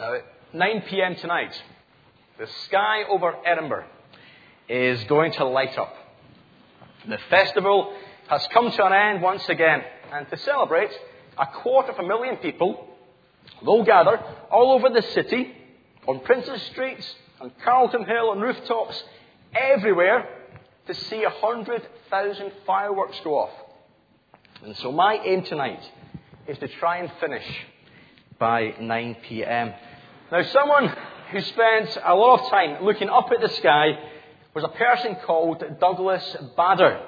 Now, at 9 p.m. tonight, the sky over Edinburgh is going to light up. The festival has come to an end once again, and to celebrate, a quarter of a million people will gather all over the city, on Princes Street, on Carlton Hill, on rooftops, everywhere, to see a hundred thousand fireworks go off. And so my aim tonight is to try and finish by 9 p.m. Now, someone who spent a lot of time looking up at the sky was a person called Douglas Bader.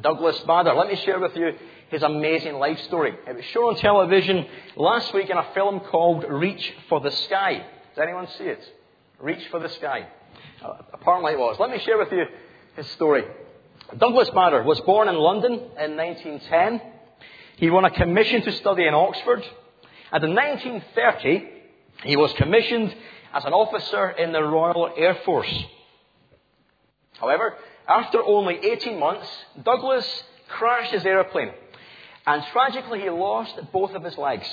Douglas Bader. Let me share with you his amazing life story. It was shown on television last week in a film called Reach for the Sky. Does anyone see it? Reach for the Sky. Uh, apparently it was. Let me share with you his story. Douglas Bader was born in London in 1910. He won a commission to study in Oxford. And in 1930, he was commissioned as an officer in the Royal Air Force. However, after only 18 months, Douglas crashed his aeroplane. And tragically, he lost both of his legs.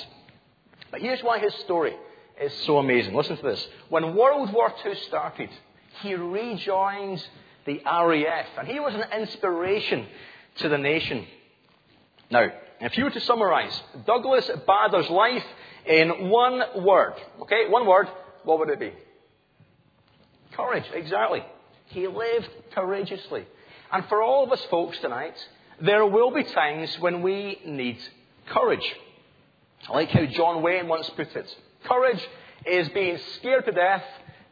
But here's why his story is so amazing. Listen to this. When World War II started, he rejoined the RAF, and he was an inspiration to the nation. Now, if you were to summarize Douglas Bader's life in one word, okay, one word, what would it be? Courage, exactly. He lived courageously. And for all of us folks tonight, there will be times when we need courage. I like how John Wayne once put it. Courage is being scared to death,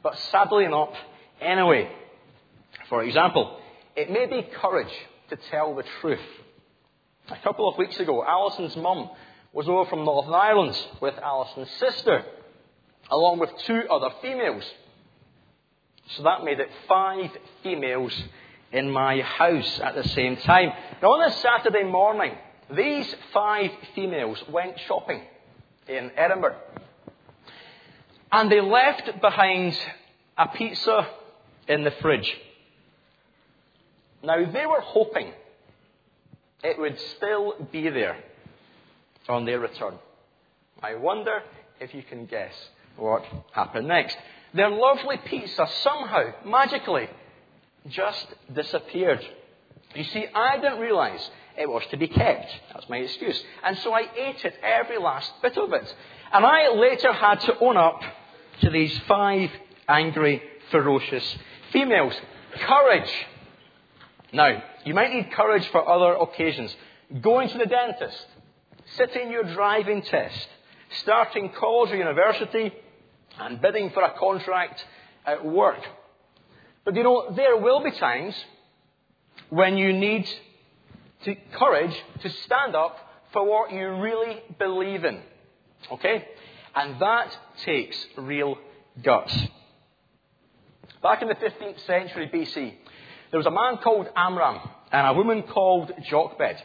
but sadly not anyway. For example, it may be courage to tell the truth. A couple of weeks ago, Alison's mum was over from Northern Ireland with Alison's sister, along with two other females. So that made it five females in my house at the same time. Now, on this Saturday morning, these five females went shopping in Edinburgh. And they left behind a pizza in the fridge. Now, they were hoping it would still be there on their return. I wonder if you can guess what happened next. Their lovely pizza somehow, magically, just disappeared. You see, I didn't realize it was to be kept. That's my excuse. And so I ate it, every last bit of it. And I later had to own up to these five angry, ferocious females. Courage now, you might need courage for other occasions. Going to the dentist, sitting your driving test, starting college or university, and bidding for a contract at work. But you know, there will be times when you need to, courage to stand up for what you really believe in. Okay? And that takes real guts. Back in the 15th century BC, there was a man called Amram and a woman called Jochebed.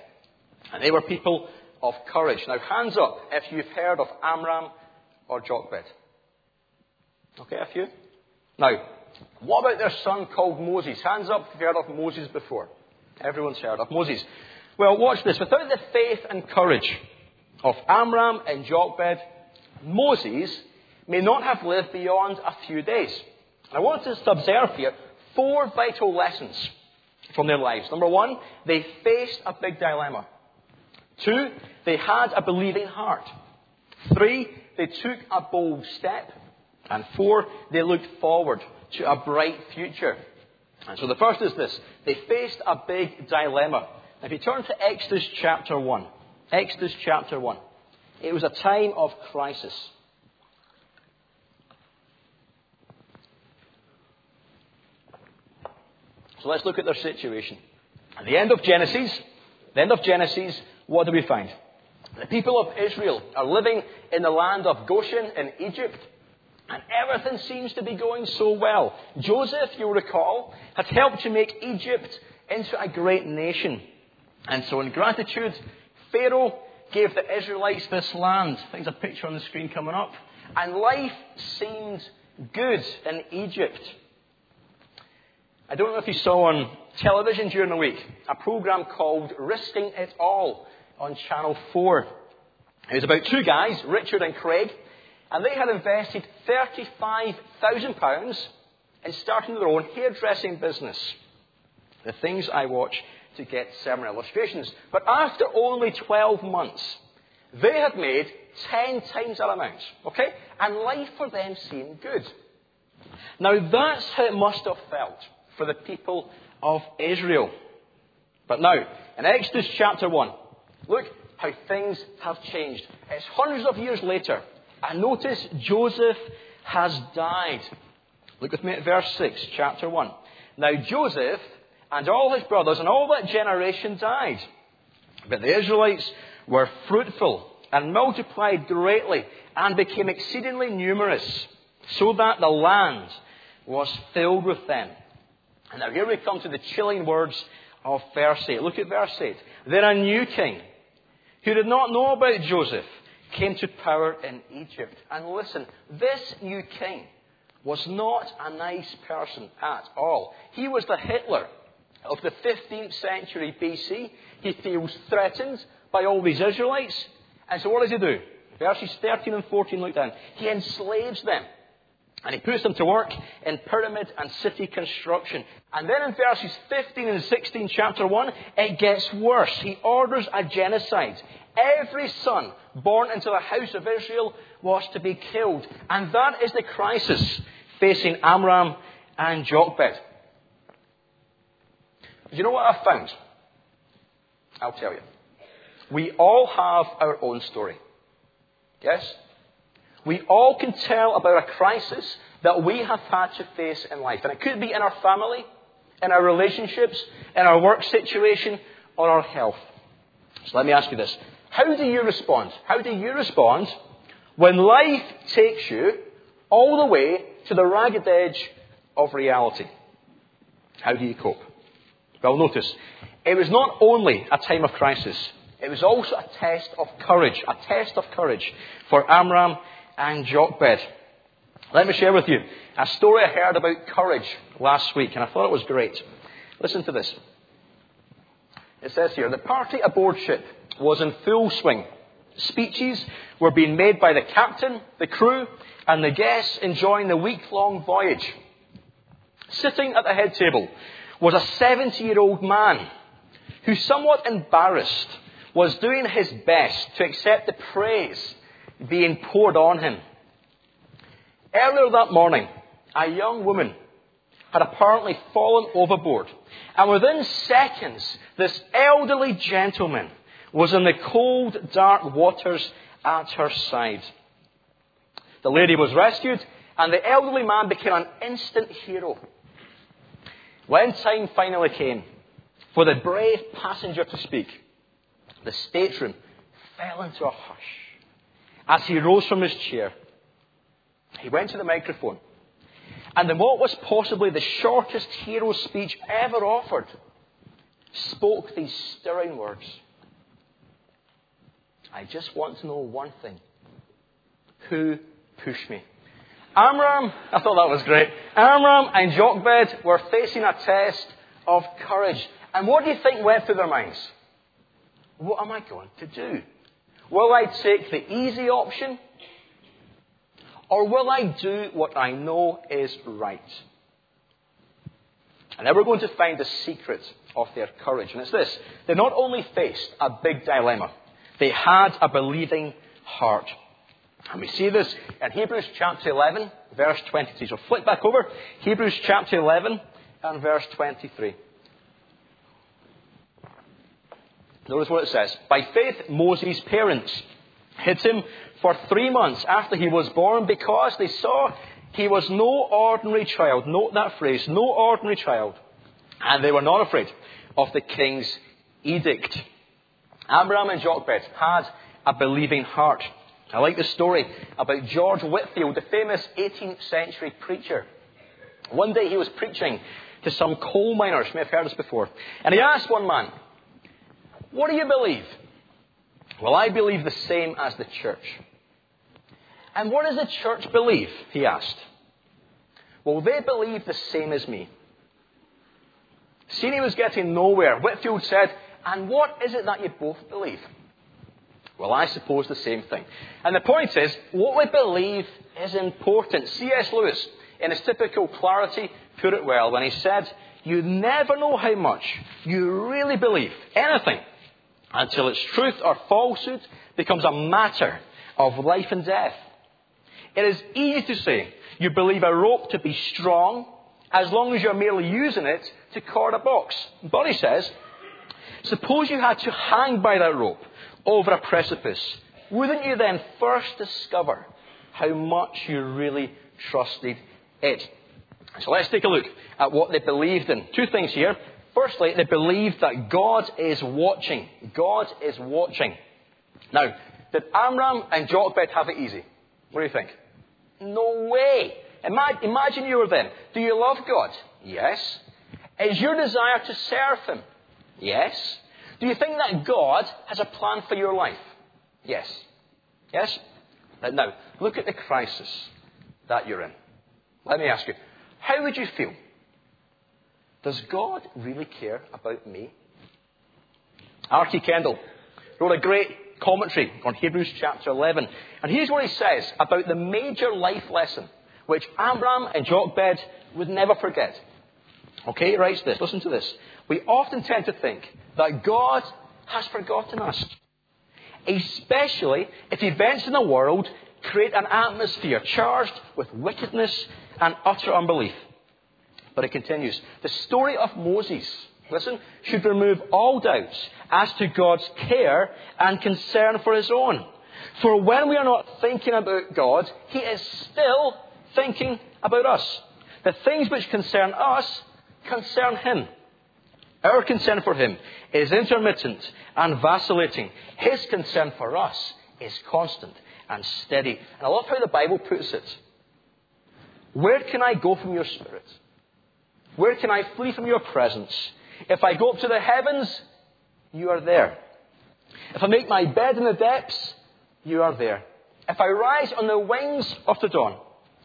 And they were people of courage. Now, hands up if you've heard of Amram or Jochebed. Okay, a few? Now, what about their son called Moses? Hands up if you've heard of Moses before. Everyone's heard of Moses. Well, watch this. Without the faith and courage of Amram and Jochebed, Moses may not have lived beyond a few days. I want us to observe here four vital lessons from their lives. Number one, they faced a big dilemma. Two, they had a believing heart. Three, they took a bold step. And four, they looked forward to a bright future. And so the first is this. They faced a big dilemma. If you turn to Exodus chapter 1, Exodus chapter 1, it was a time of crisis. So let's look at their situation. At the end of Genesis, the end of Genesis, what do we find? The people of Israel are living in the land of Goshen in Egypt, and everything seems to be going so well. Joseph, you'll recall, had helped to make Egypt into a great nation. And so, in gratitude, Pharaoh gave the Israelites this land. There's a picture on the screen coming up. And life seemed good in Egypt. I don't know if you saw on television during the week a program called Risking It All on Channel 4. It was about two guys, Richard and Craig, and they had invested £35,000 in starting their own hairdressing business. The things I watch to get sermon illustrations. But after only 12 months, they had made 10 times that amount. Okay? And life for them seemed good. Now that's how it must have felt for the people of Israel. But now, in Exodus chapter 1, look how things have changed. It's hundreds of years later, and notice Joseph has died. Look with me at verse 6, chapter 1. Now Joseph and all his brothers and all that generation died. But the Israelites were fruitful and multiplied greatly and became exceedingly numerous, so that the land was filled with them. And now here we come to the chilling words of verse 8. Look at verse 8. Then a new king, who did not know about Joseph, came to power in Egypt. And listen, this new king was not a nice person at all. He was the Hitler of the 15th century BC. He feels threatened by all these Israelites. And so what does he do? Verses 13 and 14 look down. He enslaves them. And he puts them to work in pyramid and city construction. And then in verses 15 and 16, chapter 1, it gets worse. He orders a genocide. Every son born into the house of Israel was to be killed. And that is the crisis facing Amram and Jochebed. You know what I've found? I'll tell you. We all have our own story. Yes? We all can tell about a crisis that we have had to face in life. And it could be in our family, in our relationships, in our work situation, or our health. So let me ask you this. How do you respond? How do you respond when life takes you all the way to the ragged edge of reality? How do you cope? Well, notice, it was not only a time of crisis, it was also a test of courage, a test of courage for Amram and Jochebed. Let me share with you a story I heard about courage last week, and I thought it was great. Listen to this. It says here, the party aboard ship was in full swing. Speeches were being made by the captain, the crew, and the guests enjoying the week-long voyage. Sitting at the head table was a 70 year old man who, somewhat embarrassed, was doing his best to accept the praise being poured on him. Earlier that morning, a young woman had apparently fallen overboard, and within seconds, this elderly gentleman was in the cold, dark waters at her side. The lady was rescued, and the elderly man became an instant hero. When time finally came for the brave passenger to speak, the stateroom fell into a hush. As he rose from his chair, he went to the microphone, and in what was possibly the shortest hero speech ever offered, spoke these stirring words. I just want to know one thing. Who pushed me? Amram, I thought that was great. Amram and Jochebed were facing a test of courage. And what do you think went through their minds? What am I going to do? Will I take the easy option? Or will I do what I know is right? And then we're going to find the secret of their courage. And it's this. They not only faced a big dilemma, they had a believing heart. And we see this in Hebrews chapter 11, verse 23. So flip back over. Hebrews chapter 11 and verse 23. Notice what it says. By faith, Moses' parents hid him for three months after he was born because they saw he was no ordinary child. Note that phrase, no ordinary child. And they were not afraid of the king's edict. Abraham and Jochebed had a believing heart. I like the story about George Whitefield, the famous 18th century preacher. One day he was preaching to some coal miners, you may have heard this before, and he asked one man, What do you believe? Well, I believe the same as the church. And what does the church believe? He asked. Well, they believe the same as me. Seeing he was getting nowhere, Whitefield said, And what is it that you both believe? Well, I suppose the same thing. And the point is, what we believe is important. C.S. Lewis, in his typical clarity, put it well when he said, You never know how much you really believe anything until its truth or falsehood becomes a matter of life and death. It is easy to say you believe a rope to be strong as long as you're merely using it to cord a box. But he says, suppose you had to hang by that rope over a precipice, wouldn't you then first discover how much you really trusted it? So let's take a look at what they believed in. Two things here. Firstly, they believe that God is watching. God is watching. Now, did Amram and Jochebed have it easy? What do you think? No way. Imagine you were them. Do you love God? Yes. Is your desire to serve Him? Yes. Do you think that God has a plan for your life? Yes. Yes? Now, look at the crisis that you're in. Let me ask you, how would you feel? Does God really care about me? R.T. Kendall wrote a great commentary on Hebrews chapter 11. And here's what he says about the major life lesson which Amram and Jochebed would never forget. Okay, he writes this. Listen to this. We often tend to think that God has forgotten us. Especially if events in the world create an atmosphere charged with wickedness and utter unbelief. But it continues. The story of Moses, listen, should remove all doubts as to God's care and concern for his own. For when we are not thinking about God, he is still thinking about us. The things which concern us concern Him. Our concern for Him is intermittent and vacillating. His concern for us is constant and steady. And I love how the Bible puts it. Where can I go from your spirit? Where can I flee from your presence? If I go up to the heavens, you are there. If I make my bed in the depths, you are there. If I rise on the wings of the dawn,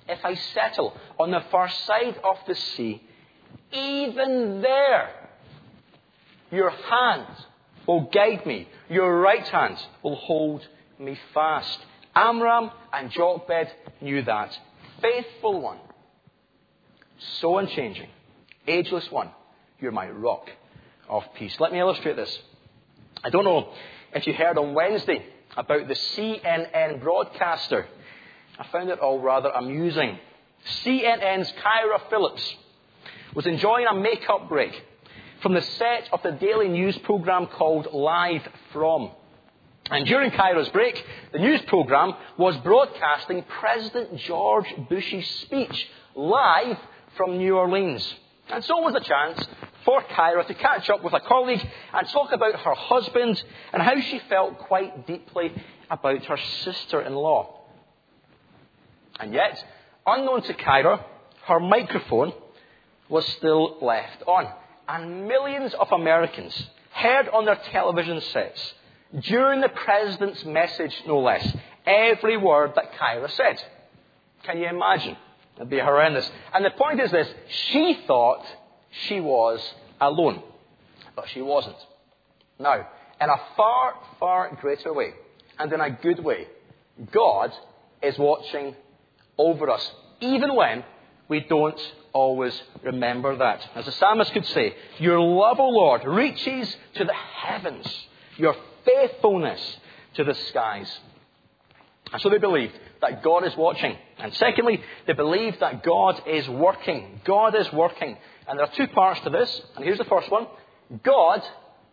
if I settle on the far side of the sea, even there, your hand will guide me, your right hand will hold me fast. Amram and Jochebed knew that. Faithful one, so unchanging, ageless one, you're my rock of peace. Let me illustrate this. I don't know if you heard on Wednesday about the CNN broadcaster I found it all rather amusing. CNN's Kyra Phillips was enjoying a make-up break from the set of the daily news program called Live From. And during Kyra's break, the news program was broadcasting President George Bush's speech live from New Orleans. And so was a chance for Kyra to catch up with a colleague and talk about her husband and how she felt quite deeply about her sister-in-law. And yet, unknown to Kyra, her microphone was still left on. And millions of Americans heard on their television sets, during the president's message, no less, every word that Kyra said. Can you imagine? It'd be horrendous. And the point is this she thought she was alone, but she wasn't. Now, in a far, far greater way, and in a good way, God is watching over us, even when we don't always remember that. As the psalmist could say, Your love, O Lord, reaches to the heavens, your faithfulness to the skies. And so they believed that God is watching. And secondly, they believe that God is working. God is working. And there are two parts to this. And here's the first one God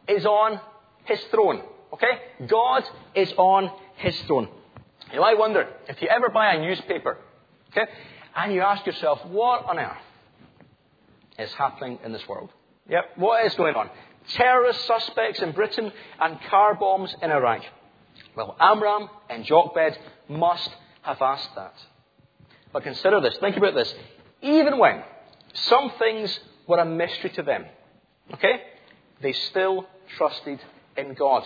is on his throne. Okay? God is on his throne. You might wonder if you ever buy a newspaper Okay? And you ask yourself, what on earth is happening in this world? Yep, what is going on? Terrorist suspects in Britain and car bombs in Iraq. Well, Amram and Jochebed must have asked that. But consider this, think about this. Even when some things were a mystery to them, okay, they still trusted in God.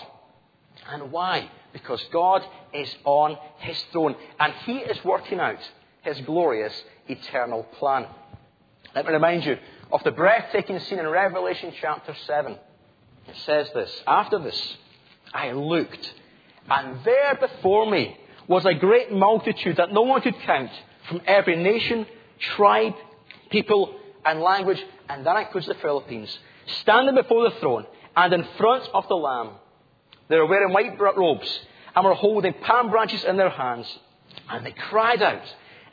And why? Because God is on his throne and he is working out his glorious eternal plan. Let me remind you of the breathtaking scene in Revelation chapter 7. It says this After this, I looked, And there before me was a great multitude that no one could count from every nation, tribe, people, and language, and that includes the Philippines, standing before the throne and in front of the Lamb. They were wearing white robes and were holding palm branches in their hands. And they cried out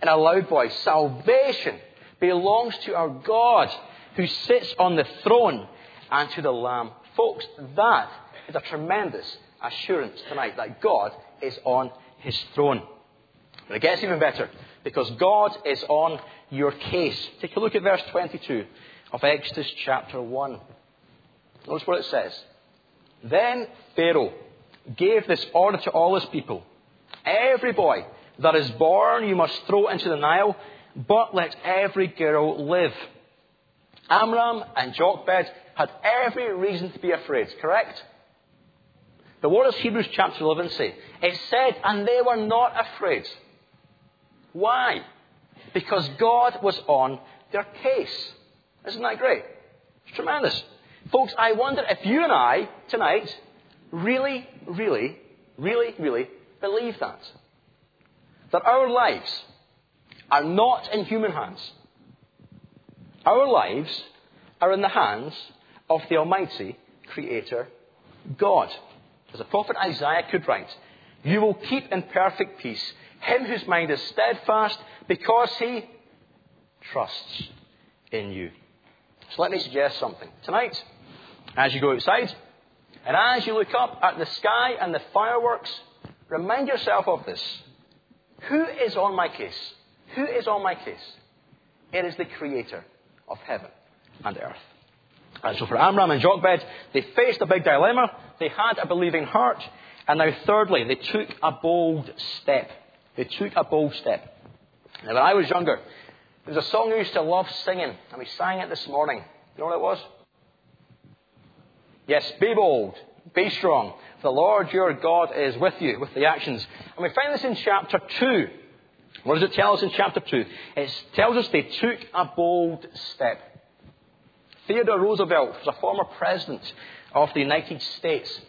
in a loud voice, Salvation belongs to our God who sits on the throne and to the Lamb. Folks, that is a tremendous assurance tonight that God is on his throne. But it gets even better because God is on your case. Take a look at verse 22 of Exodus chapter 1. Notice what it says. Then Pharaoh gave this order to all his people Every boy that is born you must throw into the Nile, but let every girl live. Amram and Jochebed had every reason to be afraid, correct? But what does Hebrews chapter 11 say? It said, and they were not afraid. Why? Because God was on their case. Isn't that great? It's tremendous. Folks, I wonder if you and I, tonight, really, really, really, really believe that. That our lives are not in human hands. Our lives are in the hands of the Almighty Creator God. As the prophet Isaiah could write, You will keep in perfect peace him whose mind is steadfast because he trusts in you. So let me suggest something. Tonight, as you go outside, and as you look up at the sky and the fireworks, remind yourself of this. Who is on my case? Who is on my case? It is the Creator of heaven and earth. And so for Amram and Jochebed, they faced a big dilemma. They had a believing heart. And now, thirdly, they took a bold step. They took a bold step. Now, when I was younger, there was a song I used to love singing, and we sang it this morning. You know what it was? Yes, be bold, be strong. The Lord your God is with you, with the actions. And we find this in chapter 2. What does it tell us in chapter 2? It tells us they took a bold step. Theodore Roosevelt was a former president of the United States.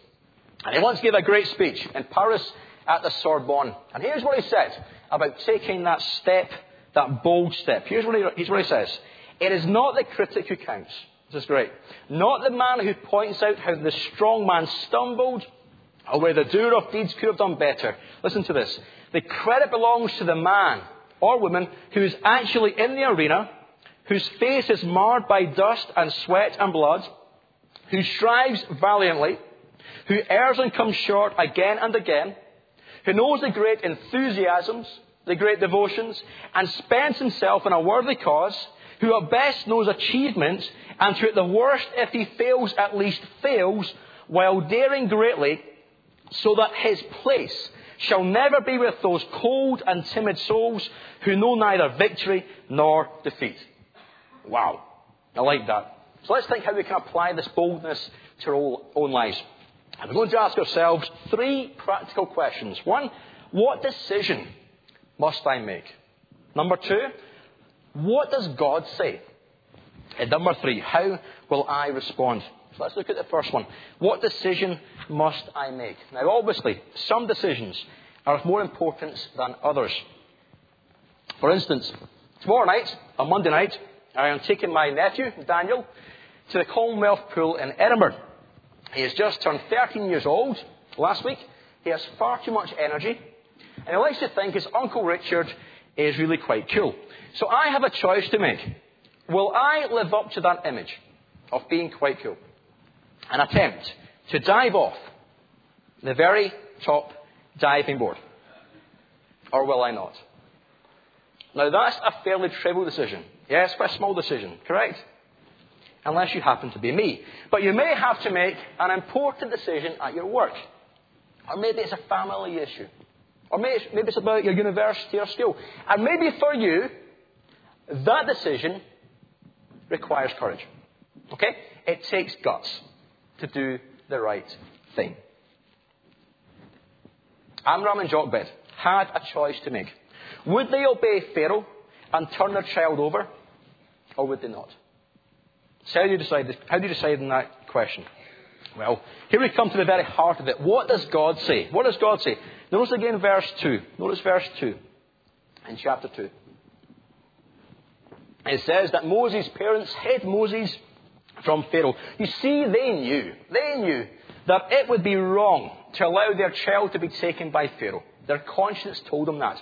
And he once gave a great speech in Paris at the Sorbonne. And here's what he said about taking that step, that bold step. Here's what he, here's what he says. It is not the critic who counts. This is great. Not the man who points out how the strong man stumbled or where the doer of deeds could have done better. Listen to this. The credit belongs to the man or woman who is actually in the arena, whose face is marred by dust and sweat and blood, who strives valiantly, who errs and comes short again and again, who knows the great enthusiasms, the great devotions, and spends himself in a worthy cause, who at best knows achievement, and who at the worst, if he fails, at least fails, while daring greatly, so that his place shall never be with those cold and timid souls who know neither victory nor defeat. Wow. I like that. So let's think how we can apply this boldness to our own lives. And we're going to ask ourselves three practical questions. One, what decision must I make? Number two, what does God say? And number three, how will I respond? So let's look at the first one. What decision must I make? Now, obviously, some decisions are of more importance than others. For instance, tomorrow night, on Monday night, I am taking my nephew, Daniel, to the Commonwealth Pool in Edinburgh. He has just turned 13 years old last week. He has far too much energy. And he likes to think his Uncle Richard is really quite cool. So I have a choice to make. Will I live up to that image of being quite cool and attempt to dive off the very top diving board? Or will I not? Now that's a fairly trivial decision. Yes, quite a small decision, correct? unless you happen to be me. But you may have to make an important decision at your work. Or maybe it's a family issue. Or maybe it's about your university or school. And maybe for you, that decision requires courage. Okay? It takes guts to do the right thing. Amram and Jochebed had a choice to make. Would they obey Pharaoh and turn their child over? Or would they not? So how do you decide this? How do you decide on that question? Well, here we come to the very heart of it. What does God say? What does God say? Notice again verse 2. Notice verse 2 in chapter 2. It says that Moses' parents hid Moses from Pharaoh. You see, they knew, they knew that it would be wrong to allow their child to be taken by Pharaoh. Their conscience told them that.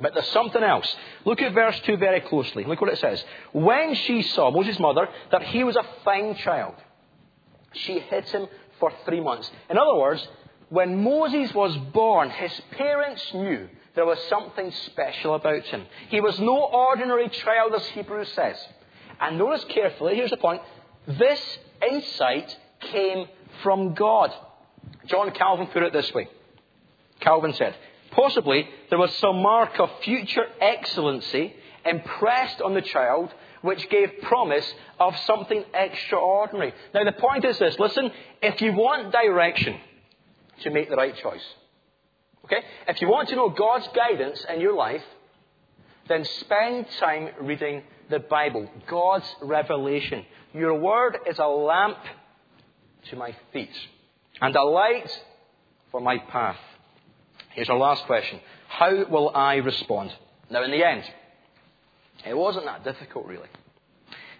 But there's something else. Look at verse 2 very closely. Look what it says. When she saw, Moses' mother, that he was a fine child, she hid him for three months. In other words, when Moses was born, his parents knew there was something special about him. He was no ordinary child, as Hebrews says. And notice carefully, here's the point. This insight came from God. John Calvin put it this way. Calvin said, Possibly there was some mark of future excellency impressed on the child which gave promise of something extraordinary. Now, the point is this listen, if you want direction to make the right choice, okay, if you want to know God's guidance in your life, then spend time reading the Bible, God's revelation. Your word is a lamp to my feet and a light for my path. Here's our last question How will I respond? Now, in the end, it wasn't that difficult, really.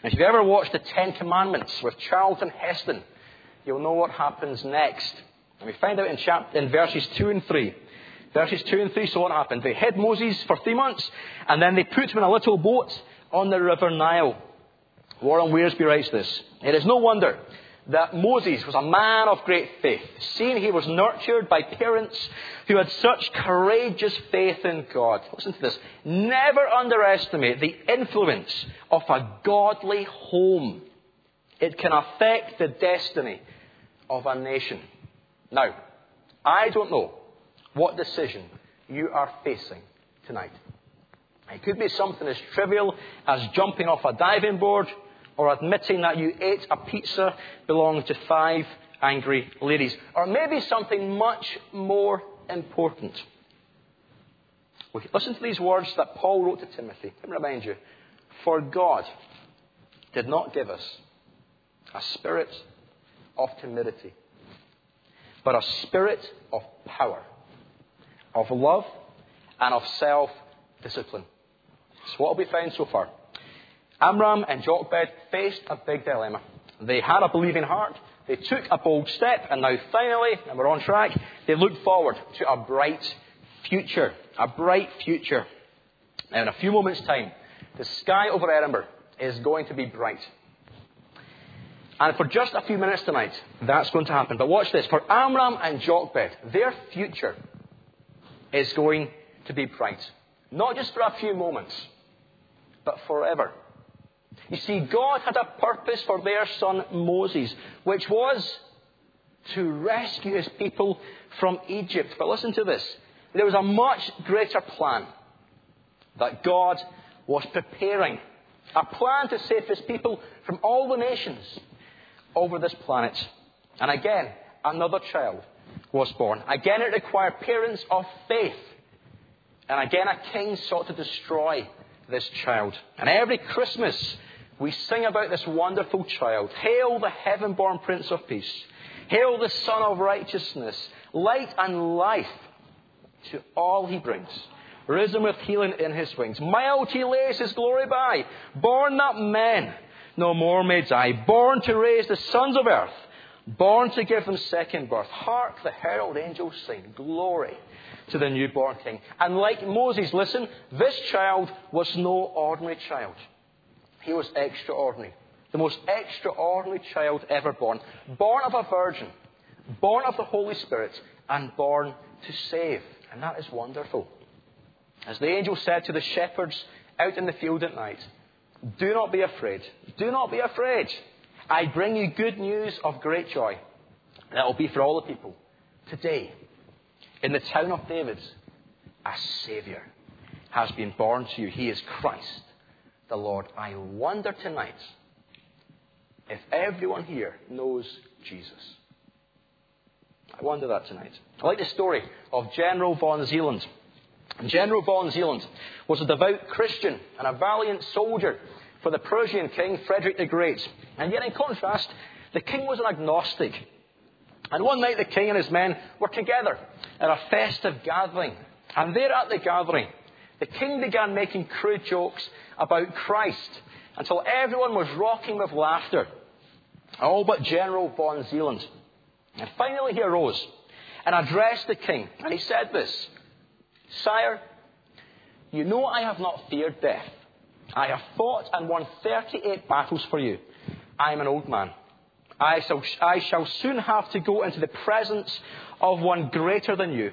If you've ever watched the Ten Commandments with Charlton Heston, you'll know what happens next. And we find out in, chapter, in verses 2 and 3. Verses 2 and 3, so what happened? They hid Moses for three months, and then they put him in a little boat on the River Nile. Warren Wiersbe writes this. It is no wonder that Moses was a man of great faith, seeing he was nurtured by parents who had such courageous faith in God. Listen to this. Never underestimate the influence of a godly home. It can affect the destiny of a nation. Now, I don't know what decision you are facing tonight. It could be something as trivial as jumping off a diving board or admitting that you ate a pizza belonging to five angry ladies. Or maybe something much more important. Listen to these words that Paul wrote to Timothy. Let me remind you. For God did not give us a spirit of timidity, but a spirit of power, of love, and of self discipline. So, what have we found so far? Amram and Jochebed faced a big dilemma. They had a believing heart, they took a bold step, and now finally, and we're on track, they looked forward to a bright future. A bright future. Now, in a few moments' time, the sky over Edinburgh is going to be bright. And for just a few minutes tonight, that's going to happen. But watch this. For Amram and Jochebed, their future is going to be bright. Not just for a few moments, but forever. You see, God had a purpose for their son Moses, which was to rescue his people from Egypt. But listen to this. There was a much greater plan that God was preparing. A plan to save his people from all the nations over this planet. And again, another child was born. Again, it required parents of faith. And again, a king sought to destroy this child. And every Christmas, we sing about this wonderful child. Hail the heaven born Prince of Peace. Hail the Sun of Righteousness. Light and life to all he brings. Risen with healing in his wings. Mild he lays his glory by. Born that men no more may die. Born to raise the sons of earth. Born to give them second birth. Hark the herald angels sing. Glory to the newborn king. And like Moses, listen, this child was no ordinary child. He was extraordinary. The most extraordinary child ever born. Born of a virgin, born of the Holy Spirit, and born to save. And that is wonderful. As the angel said to the shepherds out in the field at night, Do not be afraid. Do not be afraid. I bring you good news of great joy. That will be for all the people. Today, in the town of David, a Saviour has been born to you. He is Christ the Lord. I wonder tonight if everyone here knows Jesus. I wonder that tonight. I like the story of General von Zeeland. General von Zeeland was a devout Christian and a valiant soldier for the Prussian king Frederick the Great. And yet, in contrast, the king was an agnostic. And one night the king and his men were together at a festive gathering. And there at the gathering, the king began making crude jokes about Christ until everyone was rocking with laughter, all but General von Zeeland. And finally he arose and addressed the king, and he said this Sire, you know I have not feared death. I have fought and won 38 battles for you. I am an old man. I shall, I shall soon have to go into the presence of one greater than you,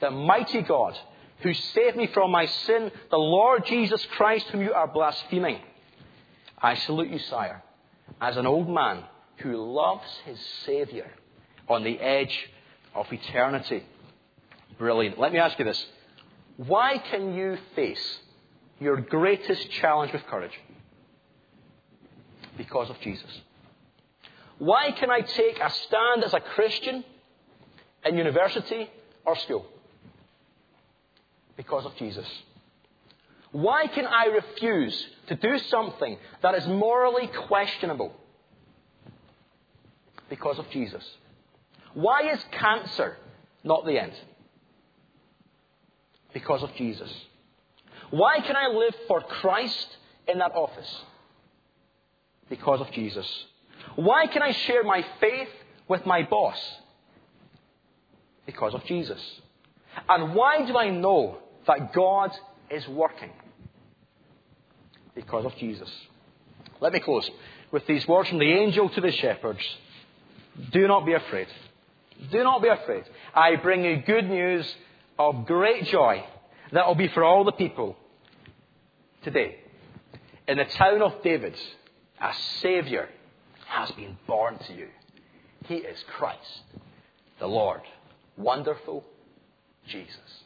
the mighty God who saved me from my sin, the Lord Jesus Christ, whom you are blaspheming. I salute you, sire, as an old man who loves his Saviour on the edge of eternity. Brilliant. Let me ask you this. Why can you face your greatest challenge with courage? Because of Jesus. Why can I take a stand as a Christian in university or school? Because of Jesus. Why can I refuse to do something that is morally questionable? Because of Jesus. Why is cancer not the end? Because of Jesus. Why can I live for Christ in that office? Because of Jesus. Why can I share my faith with my boss? Because of Jesus. And why do I know that God is working? Because of Jesus. Let me close with these words from the angel to the shepherds. Do not be afraid. Do not be afraid. I bring you good news of great joy that will be for all the people today. In the town of David, a Saviour has been born to you. He is Christ, the Lord. Wonderful Jesus.